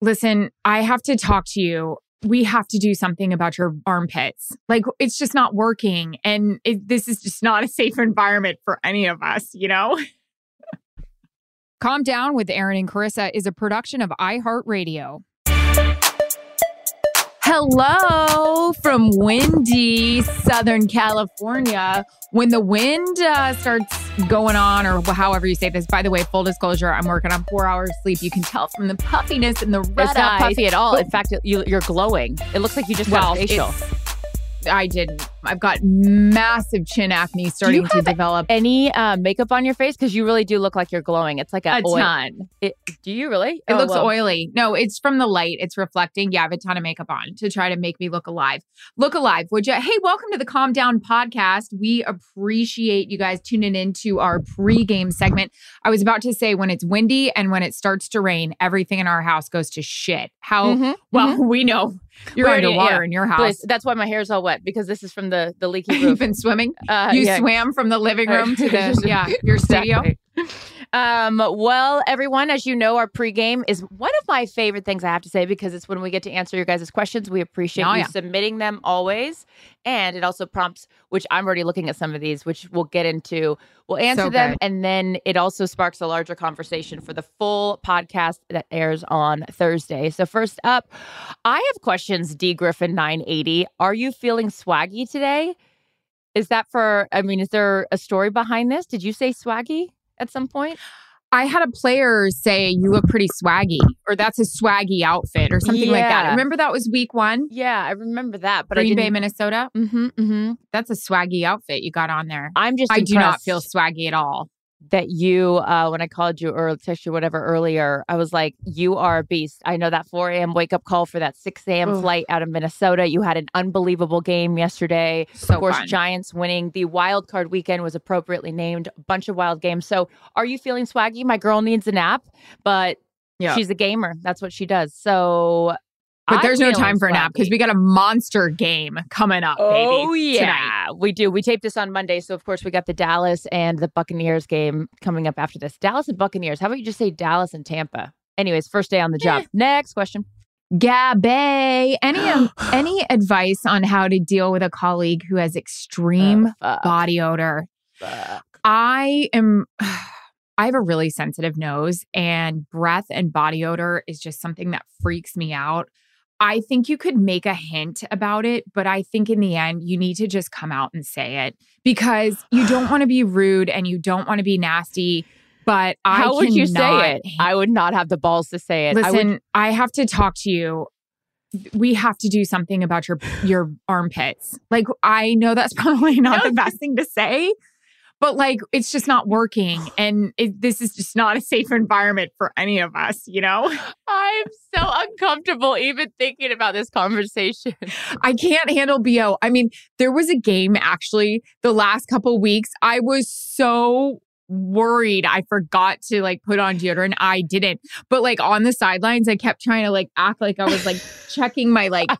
Listen, I have to talk to you. We have to do something about your armpits. Like, it's just not working. And it, this is just not a safe environment for any of us, you know? Calm Down with Erin and Carissa is a production of iHeartRadio. Hello from windy Southern California. When the wind uh, starts going on, or however you say this, by the way, full disclosure, I'm working on four hours sleep. You can tell from the puffiness and the red It's not eyes. puffy at all. In fact, you, you're glowing. It looks like you just Well, got a facial. I didn't. I've got massive chin acne starting to develop Any uh, makeup on your face? Because you really do look like you're glowing. It's like a, a oil. ton. It, do you really? It Oh, looks well. oily. No, it's from the light. It's reflecting. Yeah, I have a ton of makeup on to try to make me look alive. Look alive, would you? Hey, welcome to the Calm Down podcast. We appreciate you guys tuning into our pregame segment. I was about to say when it's windy and when it starts to rain, everything in our house goes to shit. How Mhm, well we know you're already- underwater yeah. in your house. Please, That's why my hair's all wet because this is from the the leaky You've roof. been swimming. Uh, you yeah. swam from the living room to the yeah your studio. Exactly. Um, well, everyone, as you know, our pregame is one of my favorite things I have to say because it's when we get to answer your guys' questions. We appreciate Oh, you yeah. submitting them always. And it also prompts, which I'm already looking at some of these, which we'll get into. We'll answer So them. And then it also sparks a larger conversation for the full podcast that airs on Thursday. So, first up, I have questions, D Griffin 980. Are you feeling swaggy today? Is that for, I mean, is there a story behind this? Did you say swaggy at some point? I had a player say you look pretty swaggy, or that's a swaggy outfit, or something like that. Remember that was week one, Yeah, I remember that, but Green Bay. Minnesota. Mm-hmm, mm-hmm. That's a swaggy outfit you got on there. I'm just. I do not feel swaggy at all. That you. Uh, when I called you or texted you whatever earlier, I was like, "You are a beast." I know that 4 a.m. wake up call for that 6 a.m. Ugh. flight out of Minnesota. You had an unbelievable game yesterday. So of course, fun. Giants winning. The wild card weekend was appropriately named. A bunch of wild games. So, are you feeling swaggy? My girl needs a nap, but Yeah. she's a gamer. That's what she does. So, But I'm there's no time for a nap because we got a monster game coming up, Oh baby. tonight. yeah, we do. We taped this on Monday, so of course we got the Dallas and the Buccaneers game coming up after this. Dallas and Buccaneers. How about you just say Dallas and Tampa? Anyways, first day on the job. Next question. Gabay, any um, any advice on how to deal with a colleague who has extreme Oh, body odor? fuck. I am I have a really sensitive nose and breath and body odor is just something that freaks me out. I think you could make a hint about it, but I think in the end you need to just come out and say it because you don't want to be rude and you don't want to be nasty, but I How would you say it? I would not have the balls to say it. I would- Listen, I, have to talk to you. We have to do something about your your armpits. Like I know that's probably not the best thing to say, but like it's just not working and it, this is just not a safe environment for any of us you know i'm so uncomfortable even thinking about this conversation i can't handle bo i mean there was a game actually the last couple weeks i was so worried I forgot to like put on deodorant. I didn't. But like on the sidelines, I kept trying to like act like I was like checking my like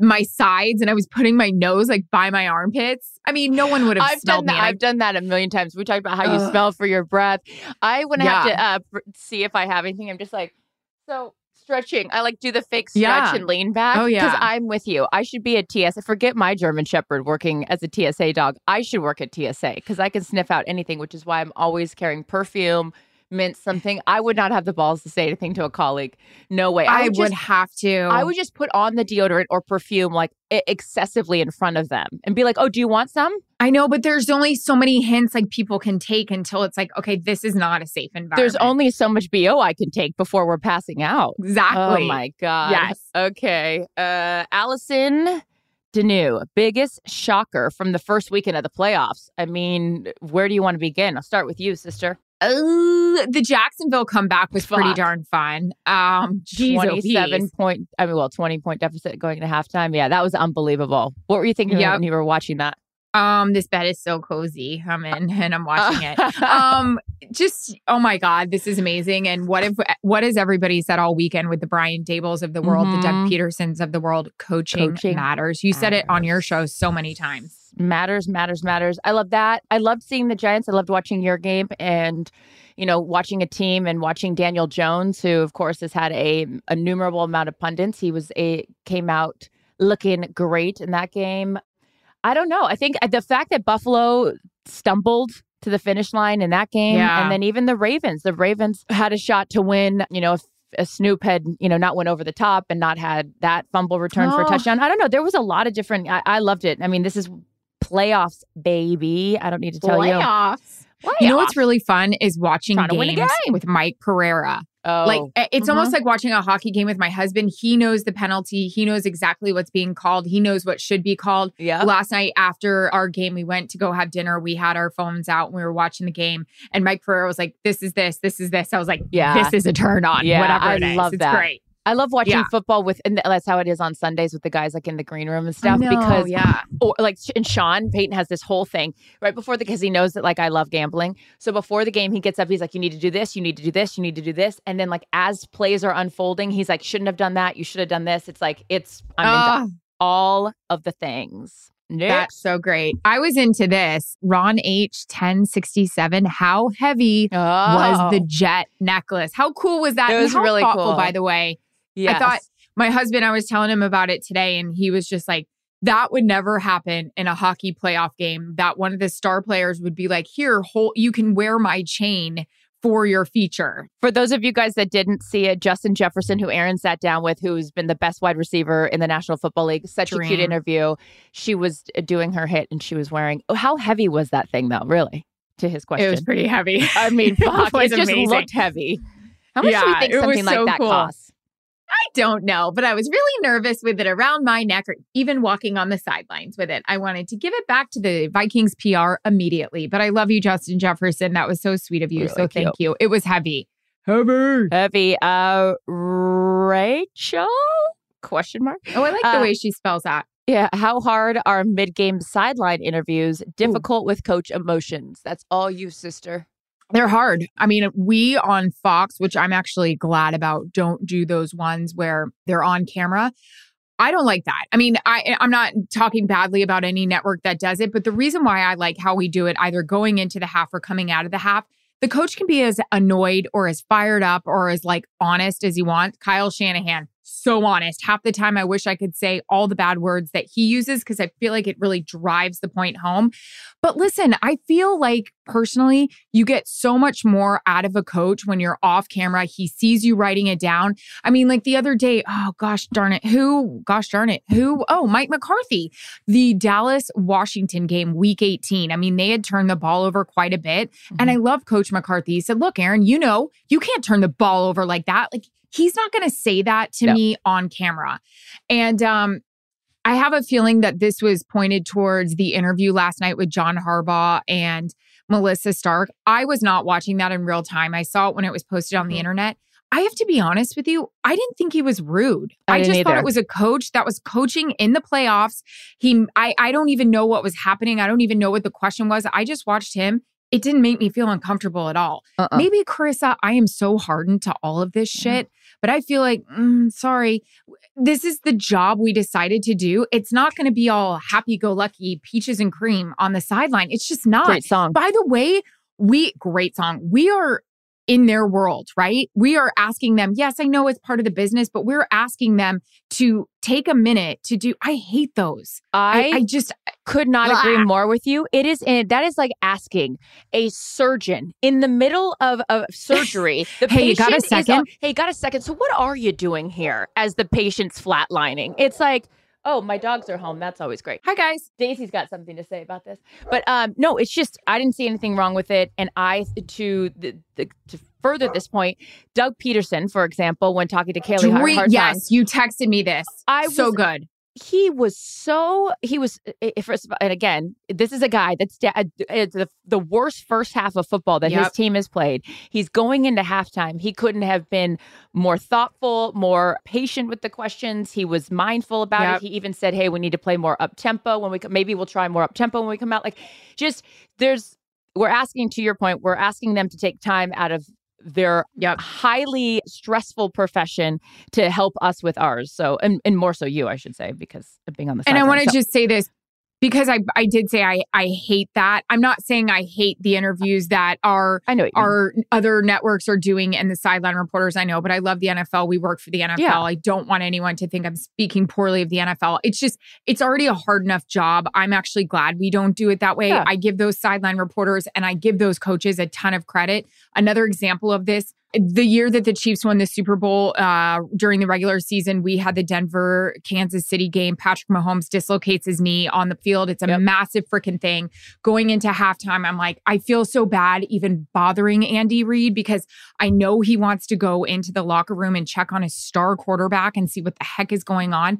my sides and I was putting my nose like by my armpits. I mean, no one would have I've done that. I've done that a million times. We talked about how you smell for your breath. I when I yeah. have to uh, see if I have anything, I'm just like, so stretching. I like do the fake stretch yeah. and lean back. Oh yeah, because I'm with you. I should be a TSA. Forget my German Shepherd working as a TSA dog. I should work at TSA because I can sniff out anything, which is why I'm always carrying perfume mint something, I would not have the balls to say anything to a colleague. No way. I, I would, just, have to. I would just put on the deodorant or perfume like excessively in front of them and be like, "Oh, do you want some?" I know, but there's only so many hints like people can take until it's like, okay, this is not a safe environment. There's only so much BO I can take before we're passing out. Exactly. Oh my god. Yes. Okay. Uh Allison Danu, biggest shocker from the first weekend of the playoffs. I mean, where do you want to begin? I'll start with you, sister. Uh, the Jacksonville comeback was Fuck. pretty darn fun. Um, geez, 27 point, I mean, well, 20 point deficit going to halftime. Yeah, that was unbelievable. What were you thinking yep. when you were watching that? Um, this bed is so cozy. I'm in and I'm watching it. um, just oh my god, this is amazing. And what if what has everybody said all weekend with the Brian Dabolls of the world, mm-hmm. the Doug mm-hmm. Of the world? Coaching, Coaching matters. You matters. said it on your show so many times. Matters, matters, matters. I love that. I loved seeing the Giants. I loved watching your game and you know, watching a team and watching Daniel Jones, who of course has had a innumerable amount of pundits. He was a came out looking great in that game. I don't know. I think uh, the fact that Buffalo stumbled to the finish line in that game, yeah. and then even the Ravens, the Ravens had a shot to win. You know, if a Snoop had you know not went over the top and not had that fumble return oh. for a touchdown. I don't know. There was a lot of different. I, I loved it. I mean, this is playoffs, baby. I don't need to tell playoffs. you. Playoffs. You know what's really fun is watching games game. with Mike Pereira. Oh. Like it's mm-hmm. almost like watching a hockey game with my husband. He knows the penalty. He knows exactly what's being called. He knows what should be called. Yeah. Last night after our game, we went to go have dinner. We had our phones out and we were watching the game. And Mike Pereira was like, "This is this. This is this." I was like, "Yeah, this is a turn on. Yeah, whatever I it is. love it's that. great." I love watching yeah. football with, and that's how it is on Sundays with the guys like in the green room and stuff. Know, because yeah, or like and Sean Payton has this whole thing right before the because he knows that like I love gambling. So before the game, he gets up, he's like, "You need to do this, you need to do this, you need to do this," and then like as plays are unfolding, he's like, "Shouldn't have done that. You should have done this." It's like it's I'm uh, into all of the things. That's so great. I was into this. Ron H 1067. How heavy oh. was the jet necklace? How cool was that? It was really cool. By the way, I thought my husband, I was telling him about it today, and he was just like, that would never happen in a hockey playoff game. That one of the star players would be like, here, hold, you can wear my chain for your feature. For those of you guys that didn't see it, Justin Jefferson, who Erin sat down with, who's been the best wide receiver in the National Football League, such Dream. a cute interview. She was uh, doing her hit and she was wearing, oh, how heavy was that thing though, really? To his question. It was pretty heavy. I mean, fuck, it, it just looked heavy. How much yeah, do we think something like that cool. costs? Don't know, but I was really nervous with it around my neck or even walking on the sidelines with it. I wanted to give it back to the Vikings PR immediately. But I love you, Justin Jefferson. That was so sweet of you. Really so cute. thank you. It was heavy. Heavy. Heavy. Uh Rachel? Question mark. Oh, I like uh, the way she spells that. Yeah. How hard are mid game sideline interviews? Difficult Ooh. with coach emotions. That's all you, sister. They're hard. I mean, we on Fox, which I'm actually glad about, don't do those ones where they're on camera. I don't like that. I mean, I I'm not talking badly about any network that does it, but the reason why I like how we do it either going into the half or coming out of the half, the coach can be as annoyed or as fired up or as like honest as he wants. Kyle Shanahan, so honest. Half the time, I wish I could say all the bad words that he uses because I feel like it really drives the point home. But listen, I feel like personally, you get so much more out of a coach when you're off camera. He sees you writing it down. I mean, like the other day, oh gosh darn it, who, gosh darn it, who, oh, Mike McCarthy, the Dallas Washington game, week 18. I mean, they had turned the ball over quite a bit. Mm-hmm. And I love Coach McCarthy. He said, look, Erin, you know, you can't turn the ball over like that. Like, he's not going to say that to no. me on camera. And um, I have a feeling that this was pointed towards the interview last night with John Harbaugh and Melissa Stark. I was not watching that in real time. I saw it when it was posted on the Mhm. internet. I have to be honest with you, I didn't think he was rude. I I, just thought it was a coach that was coaching in the playoffs. He I I don't even know what was happening. I don't even know what the question was. I just watched him. It didn't make me feel uncomfortable at all. Uh-uh. Maybe Carissa, I am so hardened to all of this shit, but I feel like, mm, sorry, this is the job we decided to do. It's not going to be all happy go lucky, peaches and cream on the sideline. It's just not. Great song. By the way, we, great song. We are in their world, right? We are asking them, yes, I know it's part of the business, but we're asking them to take a minute to do. I hate those. I, I, I just, could not agree more with you. It is in, that is like asking a surgeon in the middle of, of surgery. The Hey, you got a patient is second? hey, got a second. So what are you doing here as the patient's flatlining? It's like, oh, my dogs are home. That's always great. hi guys. Daisy has got something to say about this. But um, no, it's just I didn't see anything wrong with it. And I to the, the to further this point, Doug Pederson, for example, when talking to Kaylee Har- Dre- Hartung, yes, you texted me this. I so was- good. He was so he was first and again this is a guy that's da- uh, the, the worst first half of football that his team has played. He's going into halftime. He couldn't have been more thoughtful more patient with the questions. He was mindful about Yep. it he even said hey we need to play more up tempo when we maybe we'll try more up tempo when we come out. Like just there's we're asking to your point we're asking them to take time out of their Yep. highly stressful profession to help us with ours. So, and, and more so you, I should say, because of being on the And I want to just say this because I I did say I I hate that. I'm not saying I hate the interviews that are I know mean. our other networks are doing and the sideline reporters I know, but I love the NFL. We work for the NFL. Yeah. I don't want anyone to think I'm speaking poorly of the NFL. It's just it's already a hard enough job. I'm actually glad we don't do it that way. Yeah. I give those sideline reporters and I give those coaches a ton of credit. Another example of this the year that the Chiefs won the Super Bowl uh, during the regular season, we had the Denver Kansas City game. Patrick Mahomes dislocates his knee on the field. It's a Yep. massive freaking thing. Going into halftime, I'm like, I feel so bad even bothering Andy Reid because I know he wants to go into the locker room and check on his star quarterback and see what the heck is going on.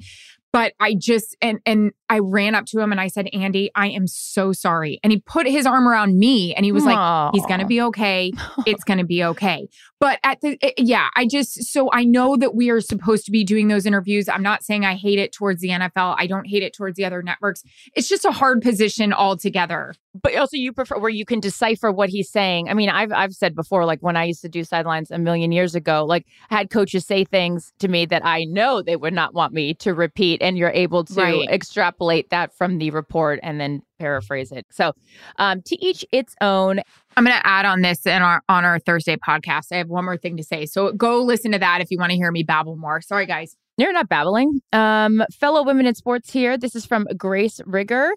But I just and and I ran up to him and I said, Andy, I am so sorry. And he put his arm around me and he was like, he's going to be okay. It's going to be okay. But at the, eh, yeah, I just, so I know that we are supposed to be doing those interviews. I'm not saying I hate it towards the NFL. I don't hate it towards the other networks. It's just a hard position altogether. but also you prefer where you can decipher what he's saying. I mean, I've I've said before, like when I used to do sidelines a million years ago, like I had coaches say things to me that I know they would not want me to repeat, and you're able to Right. extrapolate that from the report and then paraphrase it. So, um, to each its own. I'm going to add on this in our, on our Thursday podcast. I have one more thing to say. So go listen to that if you want to hear me babble more. Sorry, guys. You're not babbling. Um, fellow women in sports here. This is from Grace Rigger.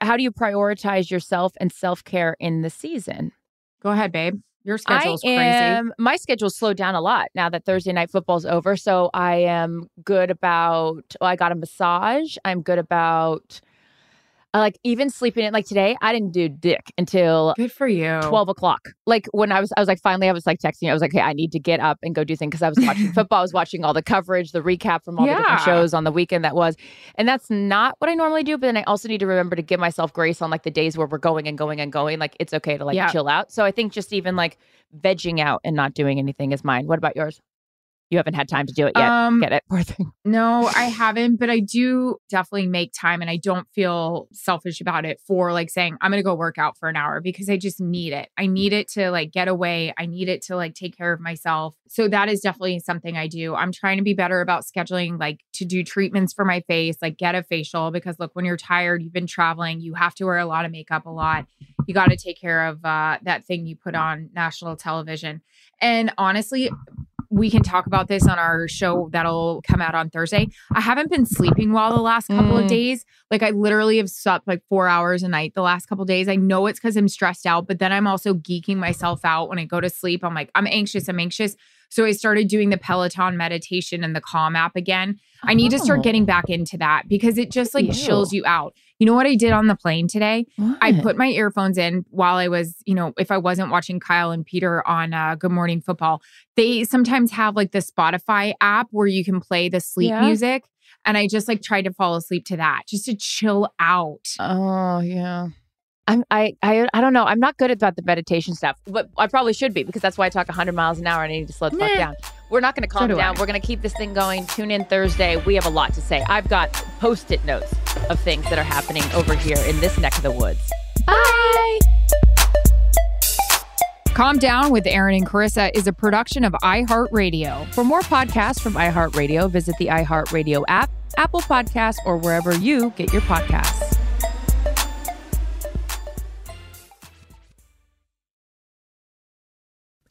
How do you prioritize yourself and self care in the season? Go ahead, babe. Your schedule's I am, My schedule's slowed down a lot now that Thursday night football's over. So I am good about. Well, I got a massage. I'm good about. I like even sleeping in. Like today, I didn't do dick until. Good for you. 12 o'clock. Like when I was, I was like, finally, I was like texting. I was like, hey, I need to get up and go do things because I was watching football. I was watching all the coverage, the recap from all the different shows on the weekend that was. And that's not what I normally do. But then I also need to remember to give myself grace on like the days where we're going and going and going. Like it's okay to like Yeah. chill out. So I think just even like vegging out and not doing anything is mine. What about yours? You haven't had time to do it yet. Um, Get it? Poor thing. No, I haven't, but I do definitely make time and I don't feel selfish about it for like saying, I'm going to go work out for an hour because I just need it. I need it to like get away. I need it to like take care of myself. So that is definitely something I do. I'm trying to be better about scheduling, like to do treatments for my face, like get a facial because look, when you're tired, you've been traveling, you have to wear a lot of makeup a lot. You got to take care of uh, that thing you put on national television. And honestly, we can talk about this on our show that'll come out on Thursday. I haven't been sleeping well the last couple Mm. of days. Like I literally have slept like four hours a night the last couple of days. I know it's because I'm stressed out, but then I'm also geeking myself out when I go to sleep. I'm like, I'm anxious, I'm anxious. So I started doing the Peloton meditation and the Calm app again. I need to Oh. start getting back into that because it just like Ew. chills you out. You know what I did on the plane today? I put my earphones in while I was, you know, if I wasn't watching Kyle and Peter on uh, Good Morning Football. They sometimes have like the Spotify app where you can play the sleep Yeah. music. And I just like tried to fall asleep to that just to chill out. Oh, yeah. I'm I, I I don't know. I'm not good about the meditation stuff, but I probably should be because that's why I talk 100 miles an hour and I need to slow the fuck down. We're not going to calm do down. I. We're going to keep this thing going. Tune in Thursday. We have a lot to say. I've got post-it notes of things that are happening over here in this neck of the woods. Bye. Calm Down with Erin and Carissa is a production of iHeartRadio. For more podcasts from iHeartRadio, visit the iHeartRadio app, Apple Podcasts, or wherever you get your podcasts.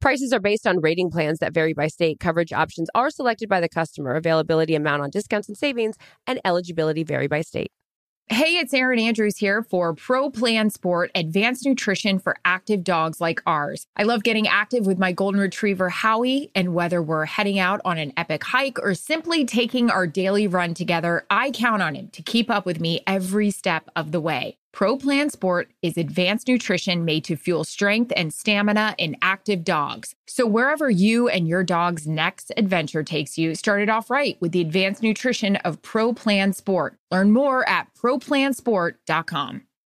Prices are based on rating plans that vary by state. Coverage options are selected by the customer. Availability, amount on discounts and savings, and eligibility vary by state. Hey, it's Erin Andrews here for Pro Plan Sport, advanced nutrition for active dogs like ours. I love getting active with my golden retriever, Howie, and whether we're heading out on an epic hike or simply taking our daily run together, I count on him to keep up with me every step of the way. Pro Plan Sport is advanced nutrition made to fuel strength and stamina in active dogs. So wherever you and your dog's next adventure takes you, start it off right with the advanced nutrition of Pro Plan Sport. Learn more at ProPlansport.com.